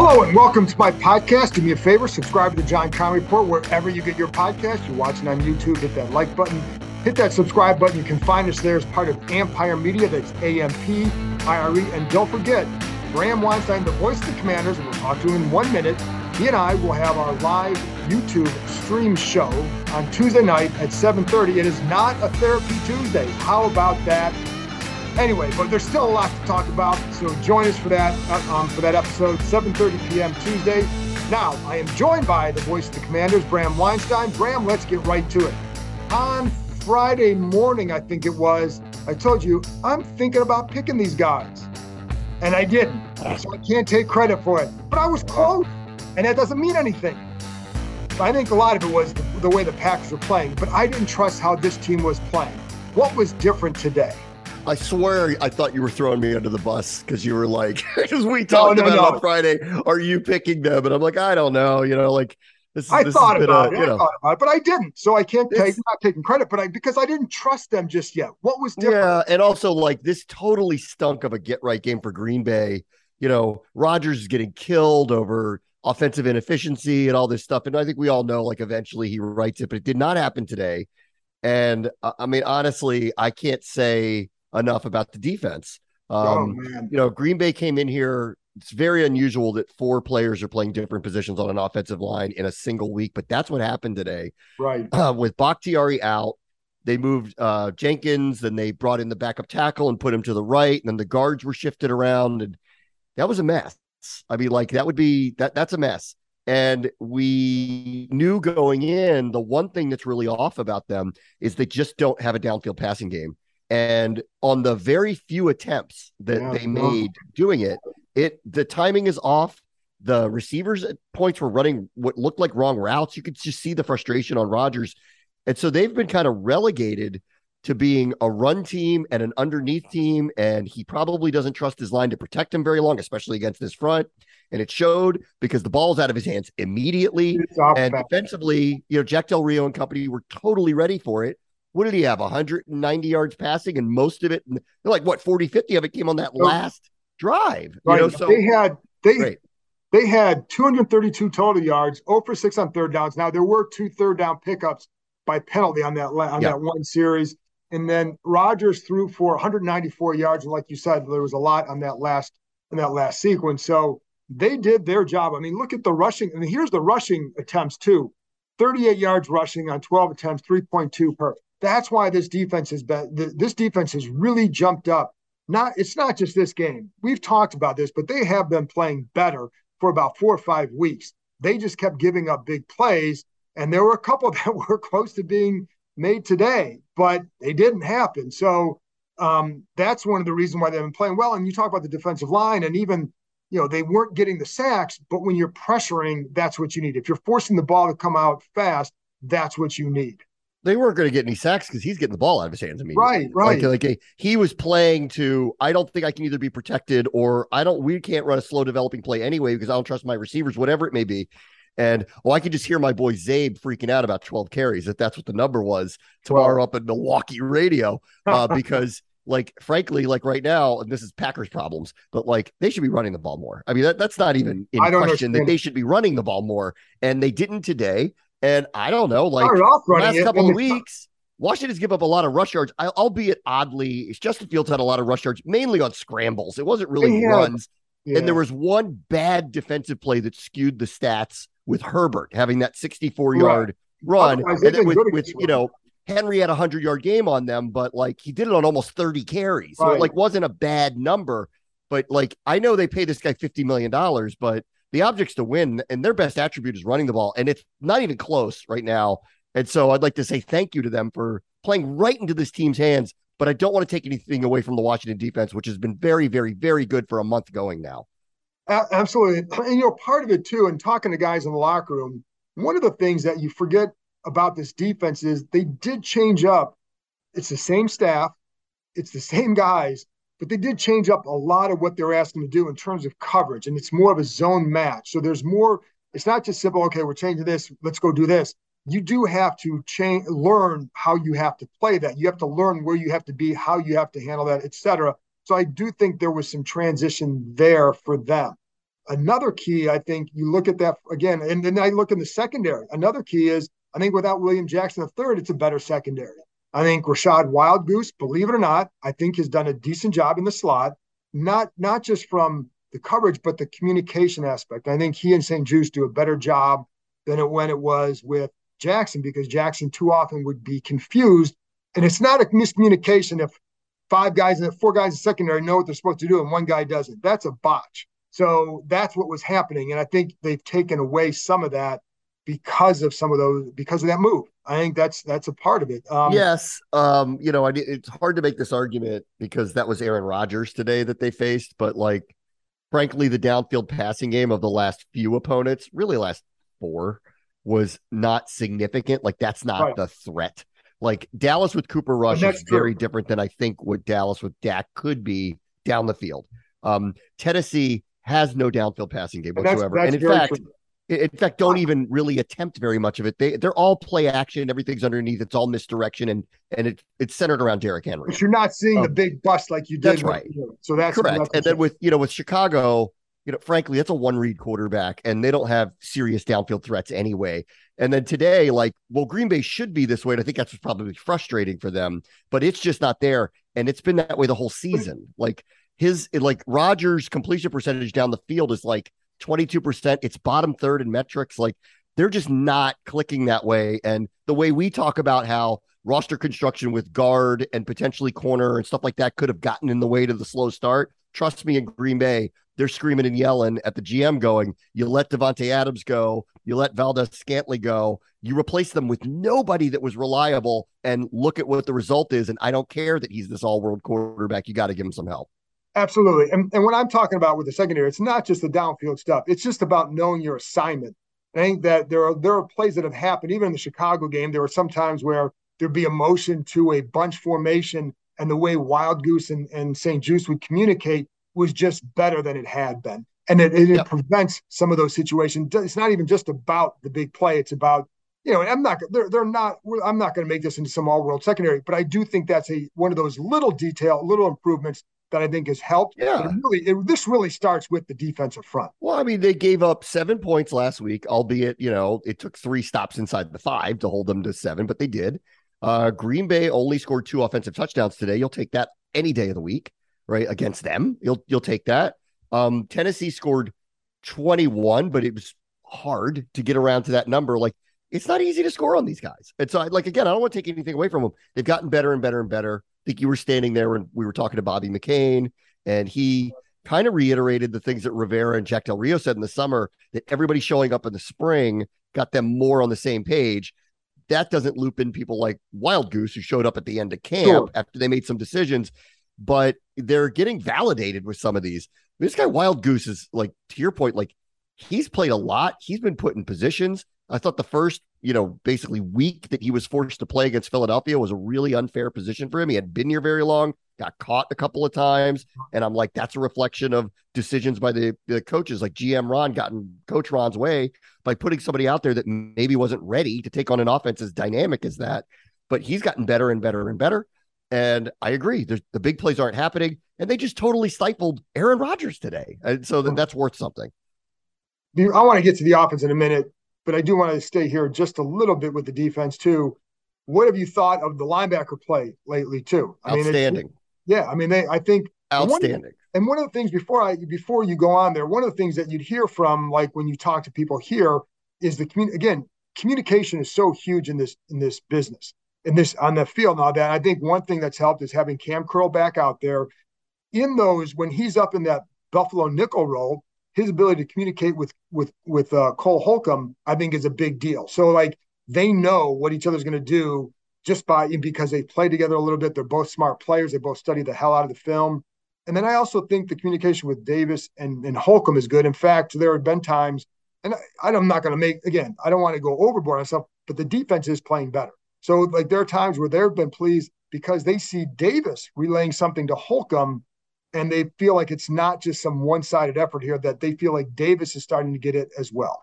Hello and welcome to my podcast. Do me a favor, subscribe to the John Conn Report wherever you get your podcast. You're watching on YouTube, hit that like button, hit that subscribe button. You can find us there as part of Empire Media. That's AMP, IRE. And don't forget, Bram Weinstein, the voice of the commanders, we'll talk to him in one minute. He and I will have our live YouTube stream show on Tuesday night at 7:30. It is not a therapy Tuesday. How about that? Anyway, but there's still a lot to talk about, so join us for that uh, um, for that episode, 7:30 p.m. Tuesday. Now, I am joined by the voice of the Commanders, Bram Weinstein. Bram, let's get right to it. On Friday morning, I think it was, I told you I'm thinking about picking these guys, and I didn't, so I can't take credit for it. But I was close, and that doesn't mean anything. I think a lot of it was the, the way the Packers were playing, but I didn't trust how this team was playing. What was different today? I swear I thought you were throwing me under the bus because you were like, because we talked no, about no. it on Friday. Are you picking them? And I'm like, I don't know. You know, like this. I this thought about a, it. You I thought about it, but I didn't. So I can't take not taking credit, but I because I didn't trust them just yet. What was different? yeah, and also like this totally stunk of a get right game for Green Bay. You know, Rodgers is getting killed over offensive inefficiency and all this stuff. And I think we all know, like, eventually he writes it, but it did not happen today. And uh, I mean, honestly, I can't say enough about the defense. oh Um, man, you know, Green Bay came in here. It's very unusual that four players are playing different positions on an offensive line in a single week, but that's what happened today. right. Uh, with Bakhtiari out, they moved uh, Jenkins, then they brought in the backup tackle and put him to the right, and then the guards were shifted around, and that was a mess. I mean, like that would be that that's a mess. And we knew going in the one thing that's really off about them is they just don't have a downfield passing game. And on the very few attempts that Yeah, they made doing it, it the timing is off. The receivers at points were running what looked like wrong routes. You could just see the frustration on Rodgers. And so they've been kind of relegated to being a run team and an underneath team. And he probably doesn't trust his line to protect him very long, especially against this front. And it showed because the ball's out of his hands immediately. And defensively, you know, Jack Del Rio and company were totally ready for it. What did he have? 190 yards passing, and most of it, like what, 40, 50 of it came on that last drive. You Right. know, so they had they great. they had 232 total yards, 0 for 6 on third downs. Now there were two third down pickups by penalty on that on Yeah. that one series, and then Rodgers threw for 194 yards. And like you said, there was a lot on that last in that last sequence. So they did their job. I mean, look at the rushing. And here's the rushing attempts too: 38 yards rushing on 12 attempts, 3.2 per. That's why this defense has been. This defense has really jumped up. Not it's not just this game. We've talked about this, but they have been playing better for about four or five weeks. They just kept giving up big plays, and there were a couple that were close to being made today, but they didn't happen. So um, that's one of the reasons why they've been playing well. And you talk about the defensive line, and even you know they weren't getting the sacks, but when you're pressuring, that's what you need. If you're forcing the ball to come out fast, that's what you need. They weren't going to get any sacks because he's getting the ball out of his hands immediately. Right, right. Like, like he was playing to, I don't think I can either be protected or I don't, we can't run a slow developing play anyway because I don't trust my receivers, whatever it may be. And well, I could just hear my boy Zabe freaking out about 12 carries, if that's what the number was tomorrow up at Milwaukee radio. Uh, because like frankly, like right now, and this is Packers problems, but like they should be running the ball more. I mean, that, that's not even in I question that they should be running the ball more. And they didn't today. And I don't know, like Started off the running last couple of weeks, Washington's give up a lot of rush yards, I- albeit oddly. It's Justin Fields had a lot of rush yards, mainly on scrambles. It wasn't really had- runs. Yeah. And there was one bad defensive play that skewed the stats with Herbert having that 64 yard run. Otherwise, And they've then been with, with you know, Henry had a 100 yard game on them, but like he did it on almost 30 carries. So Right. it like wasn't a bad number. But like I know they pay this guy $50 million, but the object's to win, and their best attribute is running the ball, and it's not even close right now. And so I'd like to say thank you to them for playing right into this team's hands. But I don't want to take anything away from the Washington defense, which has been very, very, very good for a month going now. Absolutely. And, you know, part of it too, and talking to guys in the locker room, one of the things that you forget about this defense is they did change up. It's the same staff, it's the same guys, but they did change up a lot of what they're asking to do in terms of coverage. And it's more of a zone match. So there's more, it's not just simple, okay, we're changing this, let's go do this. You do have to change learn how you have to play that. You have to learn where you have to be how you have to handle that etc so i do think there was some transition there for them. Another key i think you look at that again and then i look in the secondary. Another key is i think without william jackson the third it's a better secondary i think Rachad Wildgoose, believe it or not i think has done a decent job in the slot not not just from the coverage but the communication aspect i think he and st-juste do a better job than it when it was with Jackson because Jackson too often would be confused. And it's not a miscommunication if five guys and four guys in secondary know what they're supposed to do and one guy doesn't. That's a botch. So that's what was happening. And I think they've taken away some of that because of some of those because of that move. I think that's that's a part of it. Um, yes, um, you know, I, it's hard to make this argument because that was Aaron Rodgers today that they faced, but like, frankly, the downfield passing game of the last few opponents, really last four, was not significant. Like that's not right. the threat. Like Dallas with Cooper Rush is true. very different than I think what Dallas with Dak could be down the field. Um, Tennessee has no downfield passing game whatsoever, that's, that's and in fact, true. In fact, don't even really attempt very much of it. They they're all play action. Everything's underneath. It's all misdirection, and and it it's centered around Derrick Henry. But you're not seeing um, the big bust like you did. That's right. So that's correct. And then with you know with Chicago, you know, frankly, that's a one read quarterback, and they don't have serious downfield threats anyway. And then today, like, well, Green Bay should be this way. And I think that's probably frustrating for them, but it's just not there. And it's been that way the whole season. Like his, like Rodgers' completion percentage down the field is like 22%. It's bottom third in metrics. Like they're just not clicking that way. And the way we talk about how roster construction with guard and potentially corner and stuff like that could have gotten in the way to the slow start. Trust me, in Green Bay, they're screaming and yelling at the GM, going, "You let Davante Adams go, you let Valdes-Scantling go, you replace them with nobody that was reliable, and look at what the result is." And I don't care that he's this all-world quarterback. You got to give him some help. Absolutely, and and what I'm talking about with the secondary, it's not just the downfield stuff. It's just about knowing your assignment. I think that there are there are plays that have happened, even in the Chicago game. There were some times where there'd be a motion to a bunch formation, and the way Wildgoose and, and St-Juste would communicate was just better than it had been. And it, it, yep. prevents some of those situations. It's not even just about the big play. It's about, you know, I'm not, they're, they're not, I'm not going to make this into some all world secondary, but I do think that's a, one of those little detail, little improvements that I think has helped. Yeah. It really, it, this really starts with the defensive front. Well, I mean, they gave up seven points last week, albeit, you know, it took three stops inside the five to hold them to seven, but they did. Uh, Green Bay only scored two offensive touchdowns today. You'll take that any day of the week right against them. You'll you'll take that. Um, Tennessee scored 21, but it was hard to get around to that number. Like it's not easy to score on these guys. And so, like again, I don't want to take anything away from them. They've gotten better and better and better. Think you were standing there when we were talking to Bobby McCain, and he kind of reiterated the things that Rivera and Jack Del Rio said in the summer that everybody showing up in the spring got them more on the same page. That doesn't loop in people like Wildgoose, who showed up at the end of camp sure. after they made some decisions but they're getting validated with some of these. This guy Wildgoose, is like to your point, like he's played a lot. He's been put in positions. I thought the first, you know, basically week that he was forced to play against Philadelphia was a really unfair position for him. He hadn't been here very long, got caught a couple of times. And I'm like, that's a reflection of decisions by the, the coaches, like GM Ron got in Coach Ron's way by putting somebody out there that maybe wasn't ready to take on an offense as dynamic as that. But he's gotten better and better and better. And I agree. There's, the big plays aren't happening, and they just totally stifled Aaron Rodgers today. And so then that's worth something. I want to get to the offense in a minute, but I do want to stay here just a little bit with the defense too. What have you thought of the linebacker play lately too? I Outstanding. Mean, yeah, I mean, they. I think outstanding. One, and one of the things before I before you go on there, one of the things that you'd hear from like when you talk to people here is the commun- again communication is so huge in this in this business in this on the field. Now that I think one thing that's helped is having Kam Curl back out there. In those, when he's up in that Buffalo nickel role, his ability to communicate with with with uh, Cole Holcomb, I think, is a big deal. So like they know what each other's going to do just by because they play together a little bit. They're both smart players. They both study the hell out of the film. And then I also think the communication with Davis and, and Holcomb is good. In fact, there have been times, and I, I'm not going to make again. I don't want to go overboard on stuff, but the defense is playing better. So like there are times where they've been pleased because they see Davis relaying something to Holcomb and they feel like it's not just some one-sided effort here that they feel like Davis is starting to get it as well.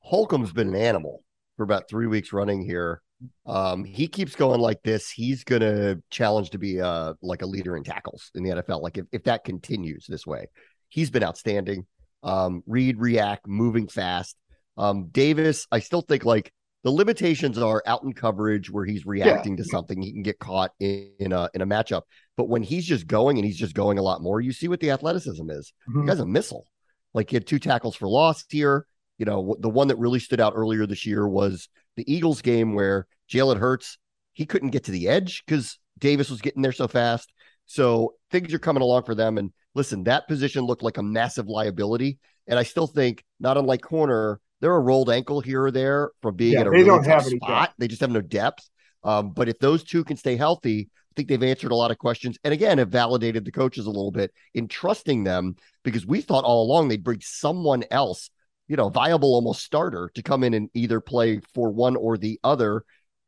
Holcomb's been an animal for about three weeks running here. Um, he keeps going like this. He's gonna challenge to be uh like a leader in tackles in the NFL. Like if, if that continues this way, he's been outstanding. Um, read, react, moving fast. Um, Davis, I still think like the limitations are out in coverage where he's reacting yeah. to something. He can get caught in, in, a in a matchup. But when he's just going and he's just going a lot more, you see what the athleticism is. Mm-hmm. The guy's a missile. Like he had two tackles for loss here. You know, the one that really stood out earlier this year was the Eagles game where Jalen Hurts, he couldn't get to the edge because Davis was getting there so fast. So things are coming along for them. And listen, that position looked like a massive liability. And I still think, not unlike corner, they're a rolled ankle here or there from being yeah, in a they really don't have spot. They just have no depth. Um, but if those two can stay healthy, I think they've answered a lot of questions. And again, have validated the coaches a little bit in trusting them because we thought all along they'd bring someone else, you know, viable almost starter to come in and either play for one or the other.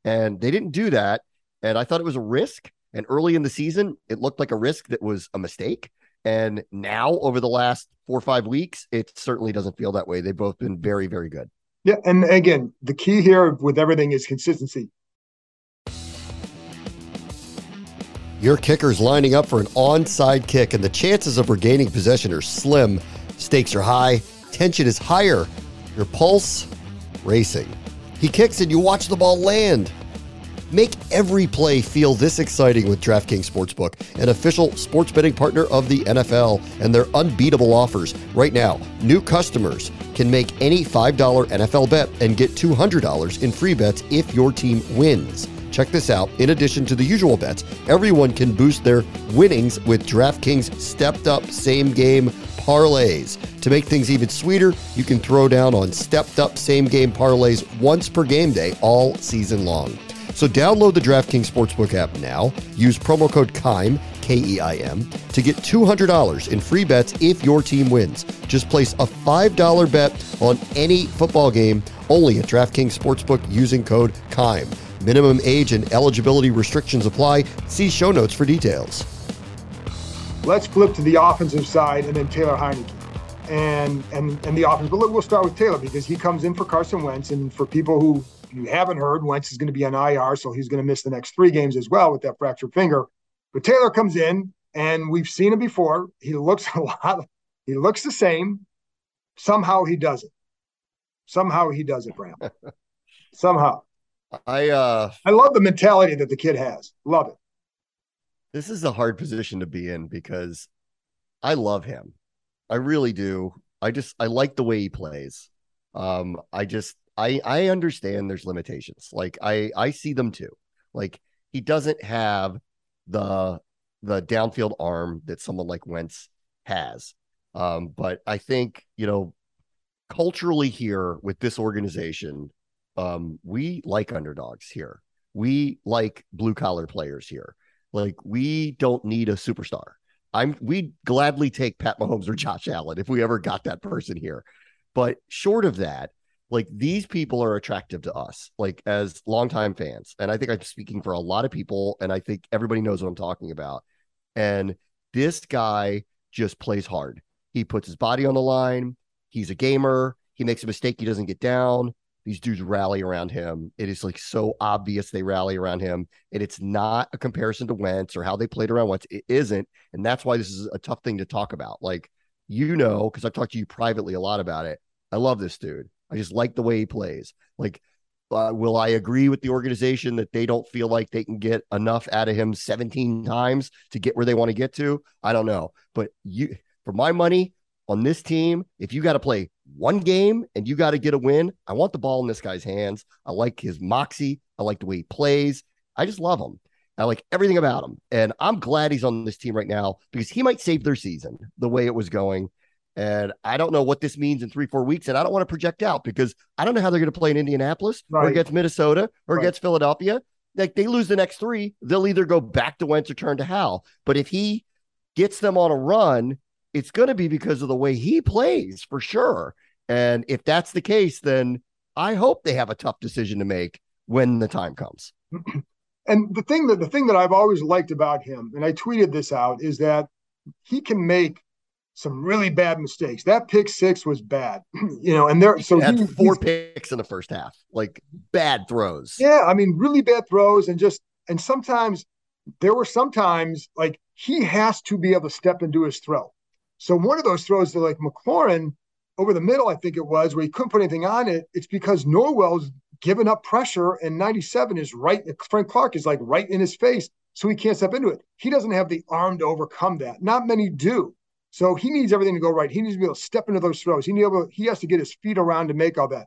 And they didn't do that. And I thought it was a risk. And early in the season, it looked like a risk that was a mistake. And now, over the last four or five weeks, it certainly doesn't feel that way. They've both been very, very good. Yeah. And again, the key here with everything is consistency. Your kicker's lining up for an onside kick, and the chances of regaining possession are slim. Stakes are high, tension is higher, your pulse racing. He kicks, and you watch the ball land. Make every play feel this exciting with DraftKings Sportsbook, an official sports betting partner of the NFL, and their unbeatable offers. Right now, new customers can make any $5 NFL bet and get $200 in free bets if your team wins. Check this out. In addition to the usual bets, everyone can boost their winnings with DraftKings stepped up same game parlays. To make things even sweeter, you can throw down on stepped up same game parlays once per game day all season long. So download the DraftKings Sportsbook app now. Use promo code KIME, K E I M, to get $200 in free bets if your team wins. Just place a $5 bet on any football game only at DraftKings Sportsbook using code KIME. Minimum age and eligibility restrictions apply. See show notes for details. Let's flip to the offensive side and then Taylor Heinicke and and and the offense. But look, we'll start with Taylor because he comes in for Carson Wentz, and for people who you haven't heard, Wentz is going to be on IR, so he's going to miss the next three games as well with that fractured finger. But Taylor comes in, and we've seen him before. He looks a lot. He looks the same. Somehow he does it. Somehow he does it, Bram. Somehow. I uh I love the mentality that the kid has. Love it. This is a hard position to be in because I love him. I really do. I just I like the way he plays. Um I just I I understand there's limitations. Like I I see them too. Like he doesn't have the the downfield arm that someone like Wentz has. Um, but I think you know culturally here with this organization, um, we like underdogs here. We like blue collar players here. Like we don't need a superstar. I'm we gladly take Pat Mahomes or Josh Allen if we ever got that person here. But short of that, like these people are attractive to us, like as longtime fans. And I think I'm speaking for a lot of people, and I think everybody knows what I'm talking about. And this guy just plays hard. He puts his body on the line. He's a gamer. He makes a mistake. He doesn't get down. These dudes rally around him. It is like so obvious they rally around him. And it's not a comparison to Wentz or how they played around Wentz. It isn't. And that's why this is a tough thing to talk about. Like, you know, because I've talked to you privately a lot about it. I love this dude. I just like the way he plays. Like, uh, will I agree with the organization that they don't feel like they can get enough out of him 17 times to get where they want to get to? I don't know. But you, for my money on this team, if you got to play one game and you got to get a win, I want the ball in this guy's hands. I like his moxie. I like the way he plays. I just love him. I like everything about him. And I'm glad he's on this team right now because he might save their season the way it was going. And I don't know what this means in three, four weeks. And I don't want to project out because I don't know how they're going to play in Indianapolis or against Minnesota or Right. against Philadelphia. Like they lose the next three, they'll either go back to Wentz or turn to Howell. But if he gets them on a run, it's going to be because of the way he plays for sure. And if that's the case, then I hope they have a tough decision to make when the time comes. And the thing that the thing that I've always liked about him, and I tweeted this out, is that he can make some really bad mistakes. That pick six was bad, you know, and there so he- four picks in the first half, like bad throws. Yeah, I mean, really bad throws, and just and sometimes there were sometimes like he has to be able to step do his throw. So one of those throws to like McLaurin over the middle, I think it was, where he couldn't put anything on it. It's because Norwell's given up pressure, and 97 is right. Frank Clark is like right in his face, so he can't step into it. He doesn't have the arm to overcome that. Not many do. So he needs everything to go right. He needs to be able to step into those throws. He need able, he has to get his feet around to make all that.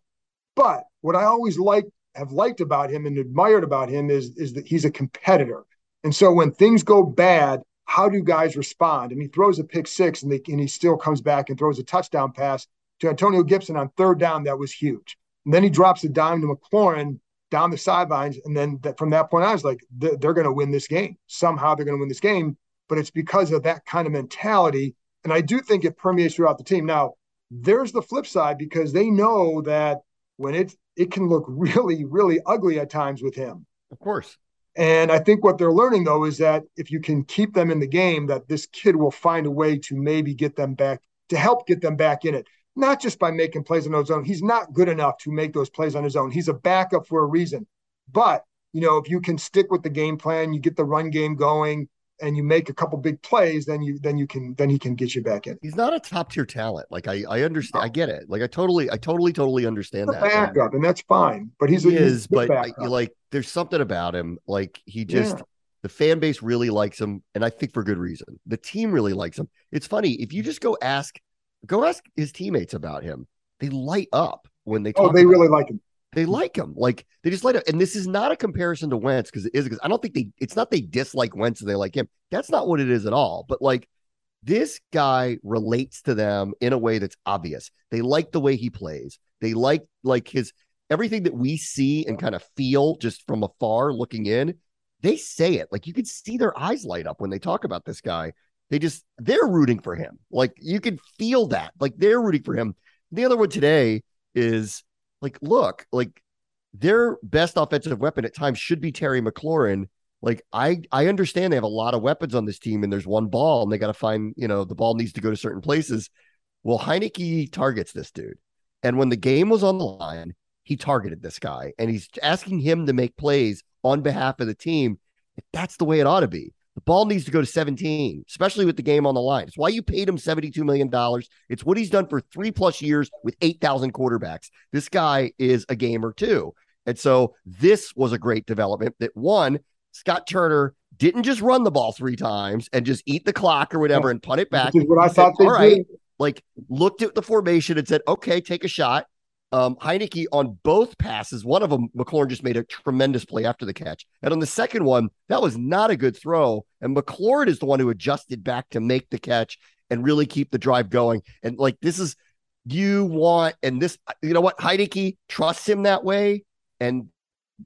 But what I always like have liked about him and admired about him is is that he's a competitor. And so when things go bad, how do guys respond? And he throws a pick six, and, they, and he still comes back and throws a touchdown pass to Antonio Gibson on third down. That was huge. And then he drops the dime to McLaurin down the sidelines, and then that, from that point on, I was like, they're, they're going to win this game. Somehow they're going to win this game. But it's because of that kind of mentality, and I do think it permeates throughout the team. Now, there's the flip side because they know that when it it can look really, really ugly at times with him. Of course. And I think what they're learning though is that if you can keep them in the game, that this kid will find a way to maybe get them back to help get them back in it. Not just by making plays on his own. He's not good enough to make those plays on his own. He's a backup for a reason. But you know, if you can stick with the game plan, you get the run game going, and you make a couple big plays, then you then you can then he can get you back in. He's not a top tier talent. Like I, I understand. I get it. Like I totally, I totally, totally understand He's a that. Backup, and that's fine. But he's he a is, good but I- like there's something about him. Like he just Yeah. the fan base really likes him, and I think for good reason. The team really likes him. It's funny if you just go ask, go ask his teammates about him. They light up when they. Talk. Oh, talk they about really him. like him. They like him. Like they just light up. And this is not a comparison to Wentz because it is because I don't think they. It's not they dislike Wentz and they like him. That's not what it is at all. But like this guy relates to them in a way that's obvious. They like the way he plays. They like like his everything that we see and kind of feel just from afar looking in. They say it like you can see their eyes light up when they talk about this guy. They just they're rooting for him. Like you can feel that. Like they're rooting for him. The other one today is like, look, like their best offensive weapon at times should be Terry McLaurin. Like I I understand they have a lot of weapons on this team and there's one ball and they got to find, you know, the ball needs to go to certain places. Well, Heinicke targets this dude. And when the game was on the line, he targeted this guy and he's asking him to make plays on behalf of the team. That's the way it ought to be. The ball needs to go to 17, especially with the game on the line. It's why you paid him $72 million. It's what he's done for three plus years with 8,000 quarterbacks. This guy is a gamer too. And so this was a great development that one, Scott Turner didn't just run the ball three times and just eat the clock or whatever and punt it back. Which is what I said, thought they All right, did. like looked at the formation and said, okay, take a shot. Um, Heinicke on both passes, one of them, McLaurin just made a tremendous play after the catch. And on the second one, that was not a good throw. And McLaurin is the one who adjusted back to make the catch and really keep the drive going. And like, this is, you want, and this, you know what? Heinicke trusts him that way. And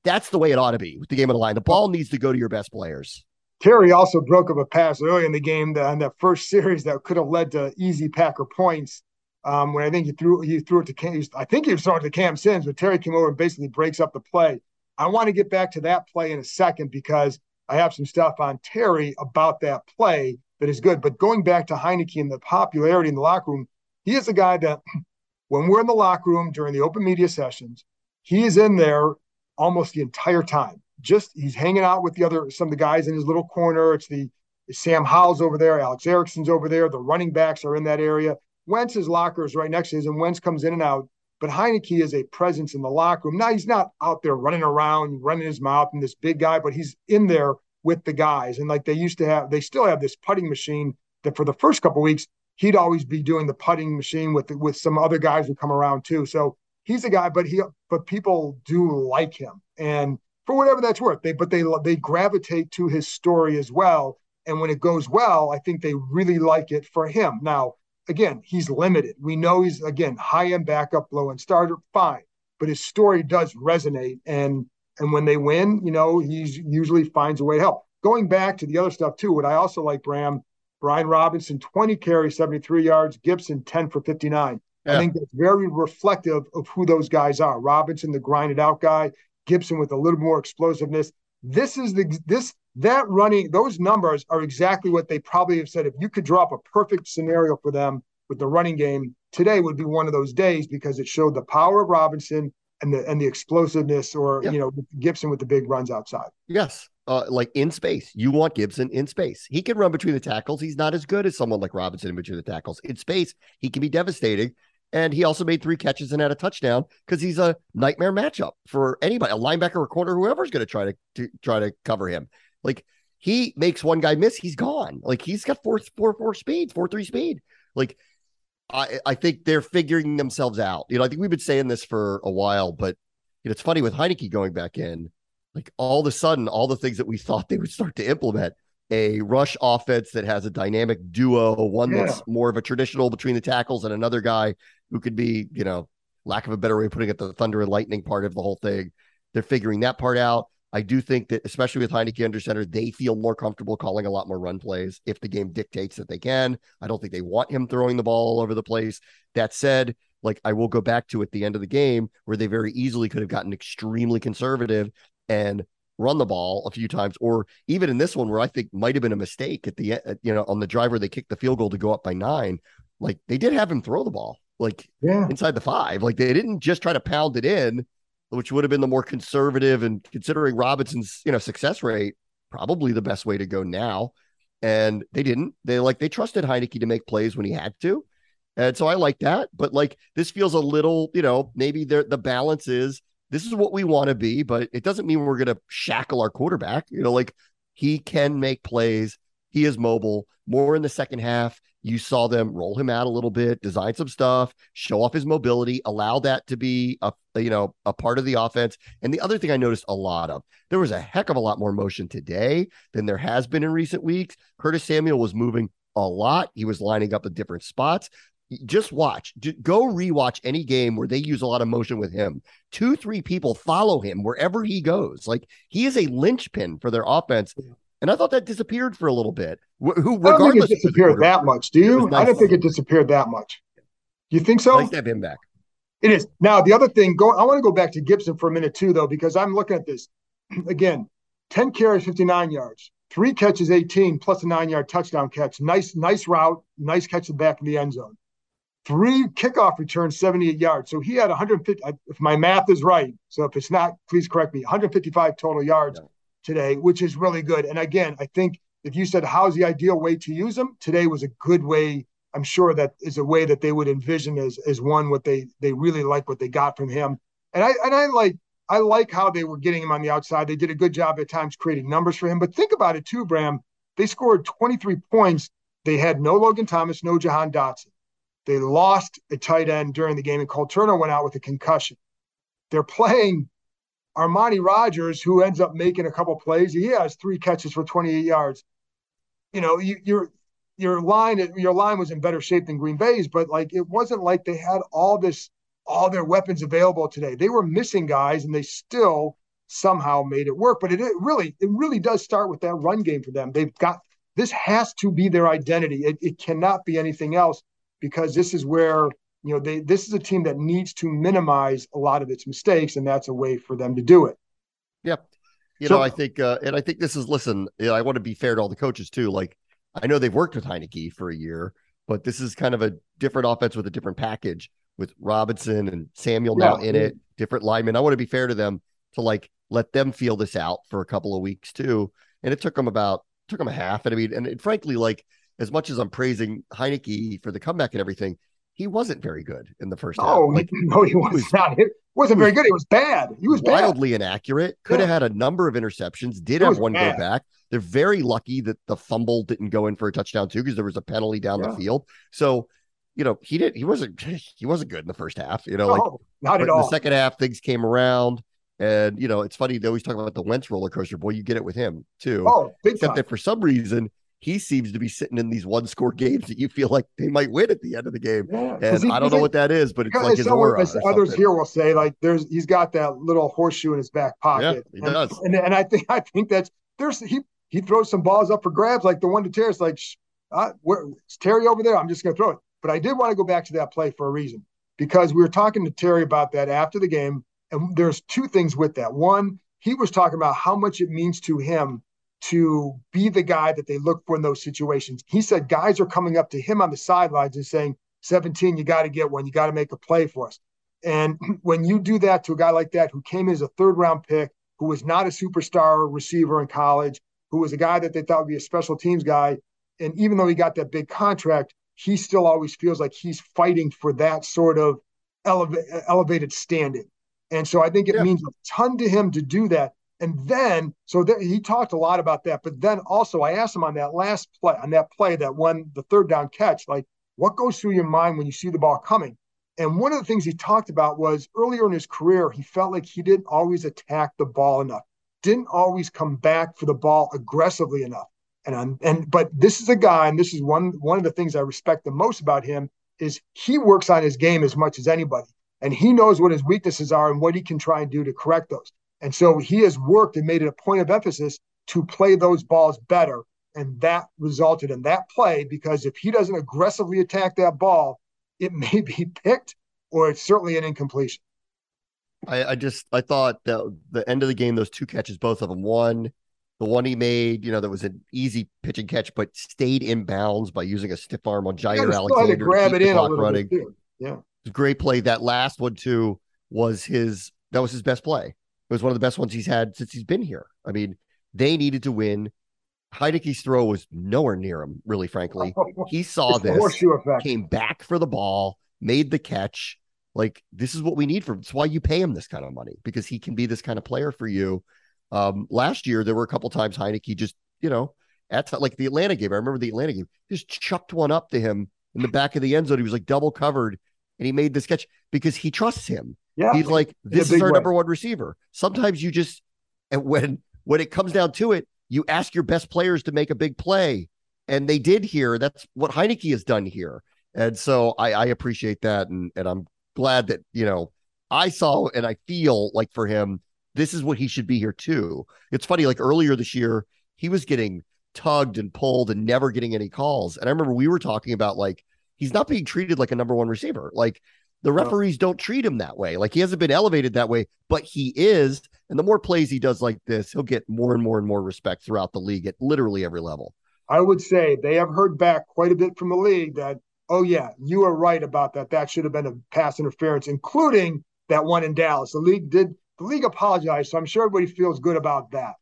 that's the way it ought to be with the game of the line. The ball needs to go to your best players. Terry also broke up a pass early in the game on that first series that could have led to easy Packer points. Um, when I think he threw he threw it to Cam, I think he was throwing to Cam Sims, but Terry came over and basically breaks up the play. I want to get back to that play in a second because I have some stuff on Terry about that play that is good. But going back to Heinicke and the popularity in the locker room, he is a guy that when we're in the locker room during the open media sessions, he is in there almost the entire time. Just he's hanging out with the other some of the guys in his little corner. It's the Sam Howell's over there, Alex Erickson's over there. The running backs are in that area. Wentz's locker is right next to his, and Wentz comes in and out. But Heinicke is a presence in the locker room. Now he's not out there running around, running his mouth, and this big guy, but he's in there with the guys. And like they used to have, they still have this putting machine that for the first couple weeks he'd always be doing the putting machine with with some other guys who come around too. So he's a guy, but he but people do like him, and for whatever that's worth, they but they they gravitate to his story as well. And when it goes well, I think they really like it for him. Now again, he's limited. We know he's again high end backup, low end starter, fine, but his story does resonate. And and when they win, you know, he usually finds a way to help. Going back to the other stuff too, what I also like, Bram, Brian Robinson, 20 carries, 73 yards, Gibson, 10 for 59. Yeah. I think that's very reflective of who those guys are. Robinson, the grinded out guy, Gibson with a little more explosiveness. This is the this that running those numbers are exactly what they probably have said. If you could draw up a perfect scenario for them with the running game, today would be one of those days because it showed the power of Robinson and the and the explosiveness, or you know Gibson with the big runs outside. Yes. Uh, like in space, you want Gibson in space. He can run between the tackles. He's not as good as someone like Robinson in between the tackles. In space, he can be devastating. And he also made three catches and had a touchdown because he's a nightmare matchup for anybody, a linebacker or corner, whoever's going to try to try to cover him. Like he makes one guy miss, he's gone. Like he's got four four four speed, four three speed. Like I I think they're figuring themselves out. You know, I think we've been saying this for a while, but you know, it's funny with Heinicke going back in like all of a sudden, all the things that we thought they would start to implement a rush offense that has a dynamic duo, one that's more of a traditional between the tackles and another guy who could be, you know, lack of a better way of putting it, the thunder and lightning part of the whole thing. They're figuring that part out. I do think that, especially with Heinicke under center, they feel more comfortable calling a lot more run plays if the game dictates that they can. I don't think they want him throwing the ball all over the place. That said, like I will go back to at the end of the game where they very easily could have gotten extremely conservative and run the ball a few times, or even in this one where I think might have been a mistake at the end, you know, on the driver they kicked the field goal to go up by nine. Like they did have him throw the ball like Yeah. inside the five. Like they didn't just try to pound it in, which would have been the more conservative and considering Robinson's, you know, success rate, probably the best way to go now. And they didn't. They like they trusted Heinicke to make plays when he had to. And so I like that. But like this feels a little, you know, maybe the the balance is this is what we want to be, but it doesn't mean we're gonna shackle our quarterback. You know, like he can make plays. He is mobile. More in the second half, you saw them roll him out a little bit, design some stuff, show off his mobility, allow that to be a you know a part of the offense. And the other thing I noticed a lot of, there was a heck of a lot more motion today than there has been in recent weeks. Curtis Samuel was moving a lot. He was lining up at different spots. Just watch, go rewatch any game where they use a lot of motion with him. Two, three people follow him wherever he goes. Like he is a linchpin for their offense. And I thought that disappeared for a little bit. Wh- Who, I don't think regardless, it disappeared that much. Do you? was I don't think it disappeared that much. Do you think so? nice to have him back. It is. Now, the other thing, go I want to go back to Gibson for a minute too, though, because I'm looking at this. Again, 10 carries, 59 yards, three catches, 18, plus a nine-yard touchdown catch. Nice, nice route, nice catch in the back of the end zone. Three kickoff returns, 78 yards. So he had 150, if my math is right. So if it's not, please correct me, 155 total yards Yeah. Today, which is really good. And again, I think if you said how's the ideal way to use them, today was a good way. I'm sure that is a way that they would envision as as one what they they really like what they got from him. And I and I like I like how they were getting him on the outside. They did a good job at times creating numbers for him. But think about it too, Bram. They scored 23 points. They had no Logan Thomas, no Jahan Dotson. They lost a tight end during the game, and Cole Turner went out with a concussion. They're playing Armani Rogers, who ends up making a couple plays. He has three catches for 28 yards. You know, you, your your line your line was in better shape than Green Bay's, but like it wasn't like they had all this all their weapons available today. They were missing guys, and they still somehow made it work. But it, it really it really does start with that run game for them. They've got this has to be their identity. It, it cannot be anything else because this is where you know they this is a team that needs to minimize a lot of its mistakes, and that's a way for them to do it. Yep. You So- know, I think, uh, and I think this is, listen, you know, I want to be fair to all the coaches too. Like, I know they've worked with Heinicke for a year, but this is kind of a different offense with a different package with Robinson and Samuel now Yeah. in it, different linemen. I want to be fair to them to like let them feel this out for a couple of weeks too. And it took them about, took them a half. And I mean, and, and frankly, like, as much as I'm praising Heinicke for the comeback and everything, he wasn't very good in the first half. Oh Like, no, he was, was- not. It wasn't very good. He was bad. He was bad. wildly inaccurate. Could have had a number of interceptions. Did It have one bad. go back. They're very lucky that the fumble didn't go in for a touchdown too, because there was a penalty down Yeah. the field. So, you know, he didn't. He wasn't. He wasn't good in the first half. You know, like No, not but at in the second half, things came around. And you know, it's funny they always talk about the Wentz roller coaster. Boy, you get it with him too. Oh, big Except time. that for some reason he seems to be sitting in these one score games that you feel like they might win at the end of the game. Yeah, And he- I don't know what that is, but it's like his aura. others something. here will say, like there's he's got that little horseshoe in his back pocket. Yeah, he and, does. And, and I think I think that's there's he he throws some balls up for grabs like the one to Terry. It's like uh, where, it's Terry over there. I'm just going to throw it. But I did want to go back to that play for a reason because we were talking to Terry about that after the game, and there's two things with that. One, he was talking about how much it means to him to be the guy that they look for in those situations. He said guys are coming up to him on the sidelines and saying, 17, you got to get one. You got to make a play for us. And when you do that to a guy like that who came in as a third round pick, who was not a superstar receiver in college, who was a guy that they thought would be a special teams guy, and even though he got that big contract, he still always feels like he's fighting for that sort of eleva- elevated standing. And so I think it Yeah. means a ton to him to do that. And then, so there, he talked a lot about that. But then also, I asked him on that last play, on that play that won the third down catch, like, what goes through your mind when you see the ball coming? And one of the things he talked about was earlier in his career, he felt like he didn't always attack the ball enough, didn't always come back for the ball aggressively enough. And I'm, and but this is a guy, and this is one one of the things I respect the most about him is he works on his game as much as anybody, and he knows what his weaknesses are and what he can try and do to correct those. And so he has worked and made it a point of emphasis to play those balls better. And that resulted in that play because if he doesn't aggressively attack that ball, it may be picked or it's certainly an incompletion. I, I just I thought that the end of the game, those two catches, both of them, one, the one he made, you know, that was an easy pitch and catch, but stayed in bounds by using a stiff arm on Jaire Alexander to grab keep it in a little running. bit too. Yeah. It was a great play. That last one too was his that was his best play. It was one of the best ones he's had since he's been here. I mean, they needed to win. Heinicke's throw was nowhere near him, really, frankly. He saw this, came back for the ball, made the catch. Like this is what we need from. It's why you pay him this kind of money because he can be this kind of player for you. Um, last year there were a couple times Heineke just, you know, at like the Atlanta game. I remember the Atlanta game, just chucked one up to him in the back of the end zone. He was like double covered, and he made this catch because he trusts him. Yeah. He's like, this is our way. number one receiver. Sometimes you just, and when when it comes down to it, you ask your best players to make a big play, and they did here. That's what Heinicke has done here, and so I, I appreciate that, and and I'm glad that you know I saw and I feel like for him, this is what he should be here too. It's funny, like earlier this year, he was getting tugged and pulled and never getting any calls, and I remember we were talking about like he's not being treated like a number one receiver, like. The referees don't treat him that way. Like he hasn't been elevated that way, but he is. And the more plays he does like this, he'll get more and more and more respect throughout the league at literally every level. I would say they have heard back quite a bit from the league that, oh, yeah, you are right about that. That should have been a pass interference, including that one in Dallas. The league did, the league apologized. So I'm sure everybody feels good about that.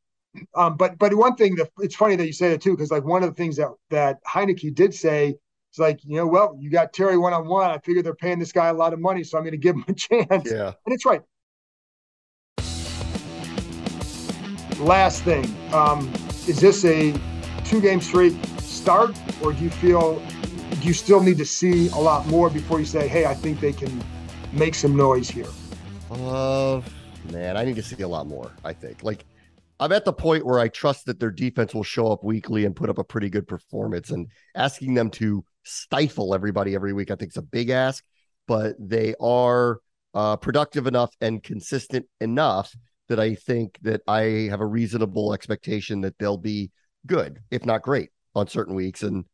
Um, but but one thing that it's funny that you say that too, because like one of the things that that Heinicke did say is like, you know, well, you got Terry one on one. I figure they're paying this guy a lot of money, so I'm going to give him a chance. Yeah. And it's right. Last thing, um, is this a two game streak start, or do you feel do you still need to see a lot more before you say, hey, I think they can make some noise here? Uh, man, I need to see a lot more. I think. Like, I'm at the point where I trust that their defense will show up weekly and put up a pretty good performance. And asking them to stifle everybody every week, I think, it's a big ask. But they are uh, productive enough and consistent enough that I think that I have a reasonable expectation that they'll be good, if not great, on certain weeks. And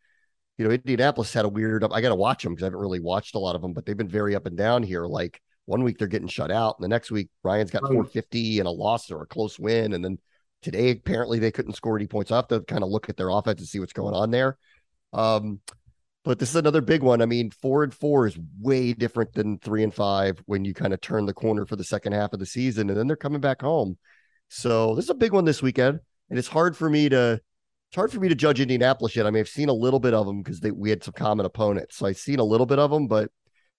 you know, Indianapolis had a weird. I got to watch them because I haven't really watched a lot of them, but they've been very up and down here. Like one week they're getting shut out, and the next week Ryan's got 450 and a loss or a close win, and then today apparently they couldn't score any points. I have to kind of look at their offense and see what's going on there. Um, but this is another big one. I mean, four and four is way different than three and five when you kind of turn the corner for the second half of the season, and then they're coming back home. So this is a big one this weekend, and it's hard for me to it's hard for me to judge Indianapolis yet. I mean, I've seen a little bit of them because we had some common opponents, so I've seen a little bit of them, but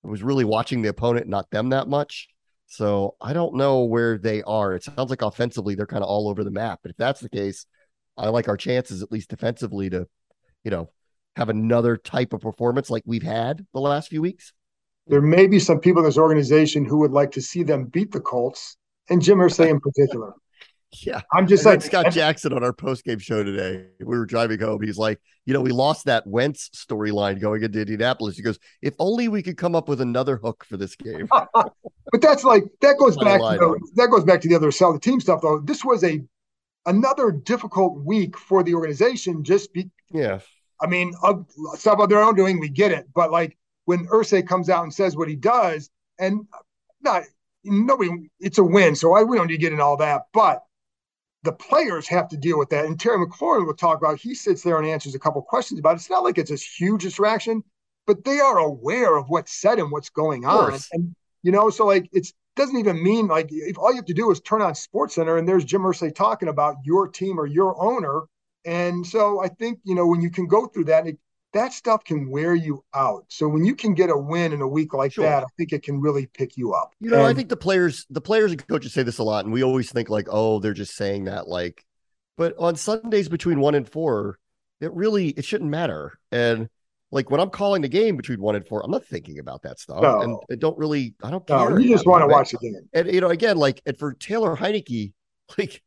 I was really watching the opponent, not them that much. So I don't know where they are. It sounds like offensively they're kind of all over the map. But if that's the case, I like our chances at least defensively to, you know, have another type of performance like we've had the last few weeks. There may be some people in this organization who would like to see them beat the Colts, and Jim Irsay in particular. Yeah. I'm just like Scott Jackson on our post game show today. We were driving home. He's like, you know, we lost that Wentz storyline going into Indianapolis. He goes, if only we could come up with another hook for this game. but that's like that goes back to the, that goes back to the other sell the team stuff though. This was a another difficult week for the organization. Just be, yeah. I mean, stuff of their own doing, we get it. But like when Irsay comes out and says what he does, and not nobody, it's a win. So I, we don't need to get into all that. But the players have to deal with that. And Terry McLaurin will talk about. He sits there and answers a couple questions about it. It's not like it's this huge distraction, but they are aware of what's said and what's going on. And you know, so like it's doesn't even mean like if all you have to do is turn on Sports Center and there's Jim Irsay talking about your team or your owner. And so I think you know when you can go through that, it, that stuff can wear you out. So when you can get a win in a week like Sure. that, I think it can really pick you up. You know, I think the players, the players and coaches say this a lot, and we always think like, oh, they're just saying that. Like, but on Sundays between one and four, it really it shouldn't matter. And like when I'm calling the game between one and four, I'm not thinking about that stuff, No. and I don't really, I don't no, care. you just want to watch the game. And you know, again, like, and for Taylor Heinicke, like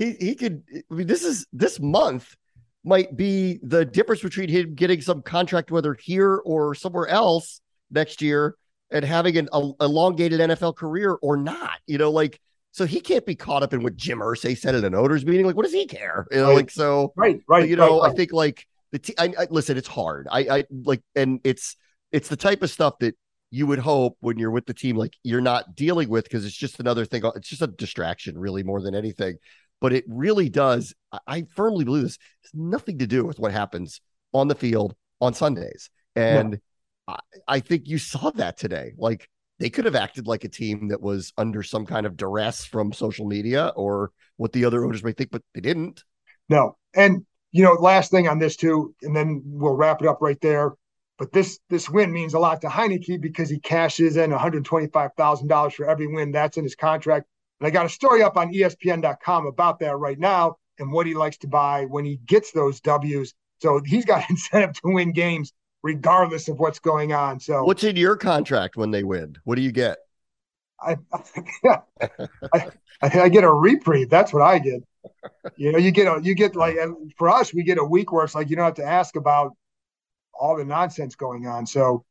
he he could. I mean, this is this month might be the difference between him getting some contract, whether here or somewhere else next year, and having an a, elongated NFL career or not. You know, like so he can't be caught up in what Jim Irsay said at an owners meeting. Like, what does he care? You know, Right. like so. Right, right. you know, right, I think like the t- I, I listen. It's hard. I I like, and it's it's the type of stuff that you would hope when you're with the team, like you're not dealing with because it's just another thing. It's just a distraction, really, more than anything. But it really does. I, firmly believe this has nothing to do with what happens on the field on Sundays. And I, I think you saw that today. Like they could have acted like a team that was under some kind of duress from social media or what the other owners may think, but they didn't. No. And you know, last thing on this too, and then we'll wrap it up right there. But this this win means a lot to Heinicke because he cashes in $125,000 for every win that's in his contract. And I got a story up on ESPN.com about that right now and what he likes to buy when he gets those W's. So he's got incentive to win games regardless of what's going on. So What's in your contract when they win? What do you get? I, I, I get a reprieve. That's what I get. You know, you get a, you get like for us, we get a week where it's like you don't have to ask about all the nonsense going on. So,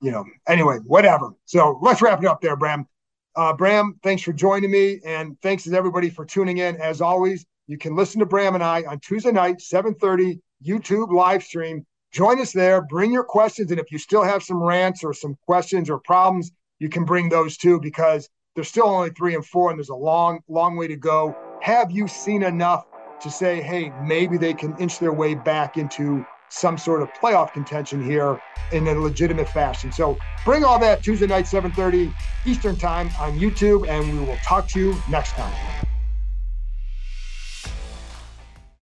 you know, anyway, whatever. So let's wrap it up there, Bram. Uh, Bram, thanks for joining me, and thanks to everybody for tuning in. As always, you can listen to Bram and I on Tuesday night, 7:30, YouTube live stream. Join us there. Bring your questions, and if you still have some rants or some questions or problems, you can bring those too because there's still only three and four, and there's a long, long way to go. Have you seen enough to say, hey, maybe they can inch their way back into some sort of playoff contention here in a legitimate fashion? So bring all that Tuesday night, 7:30 Eastern time on YouTube, and we will talk to you next time.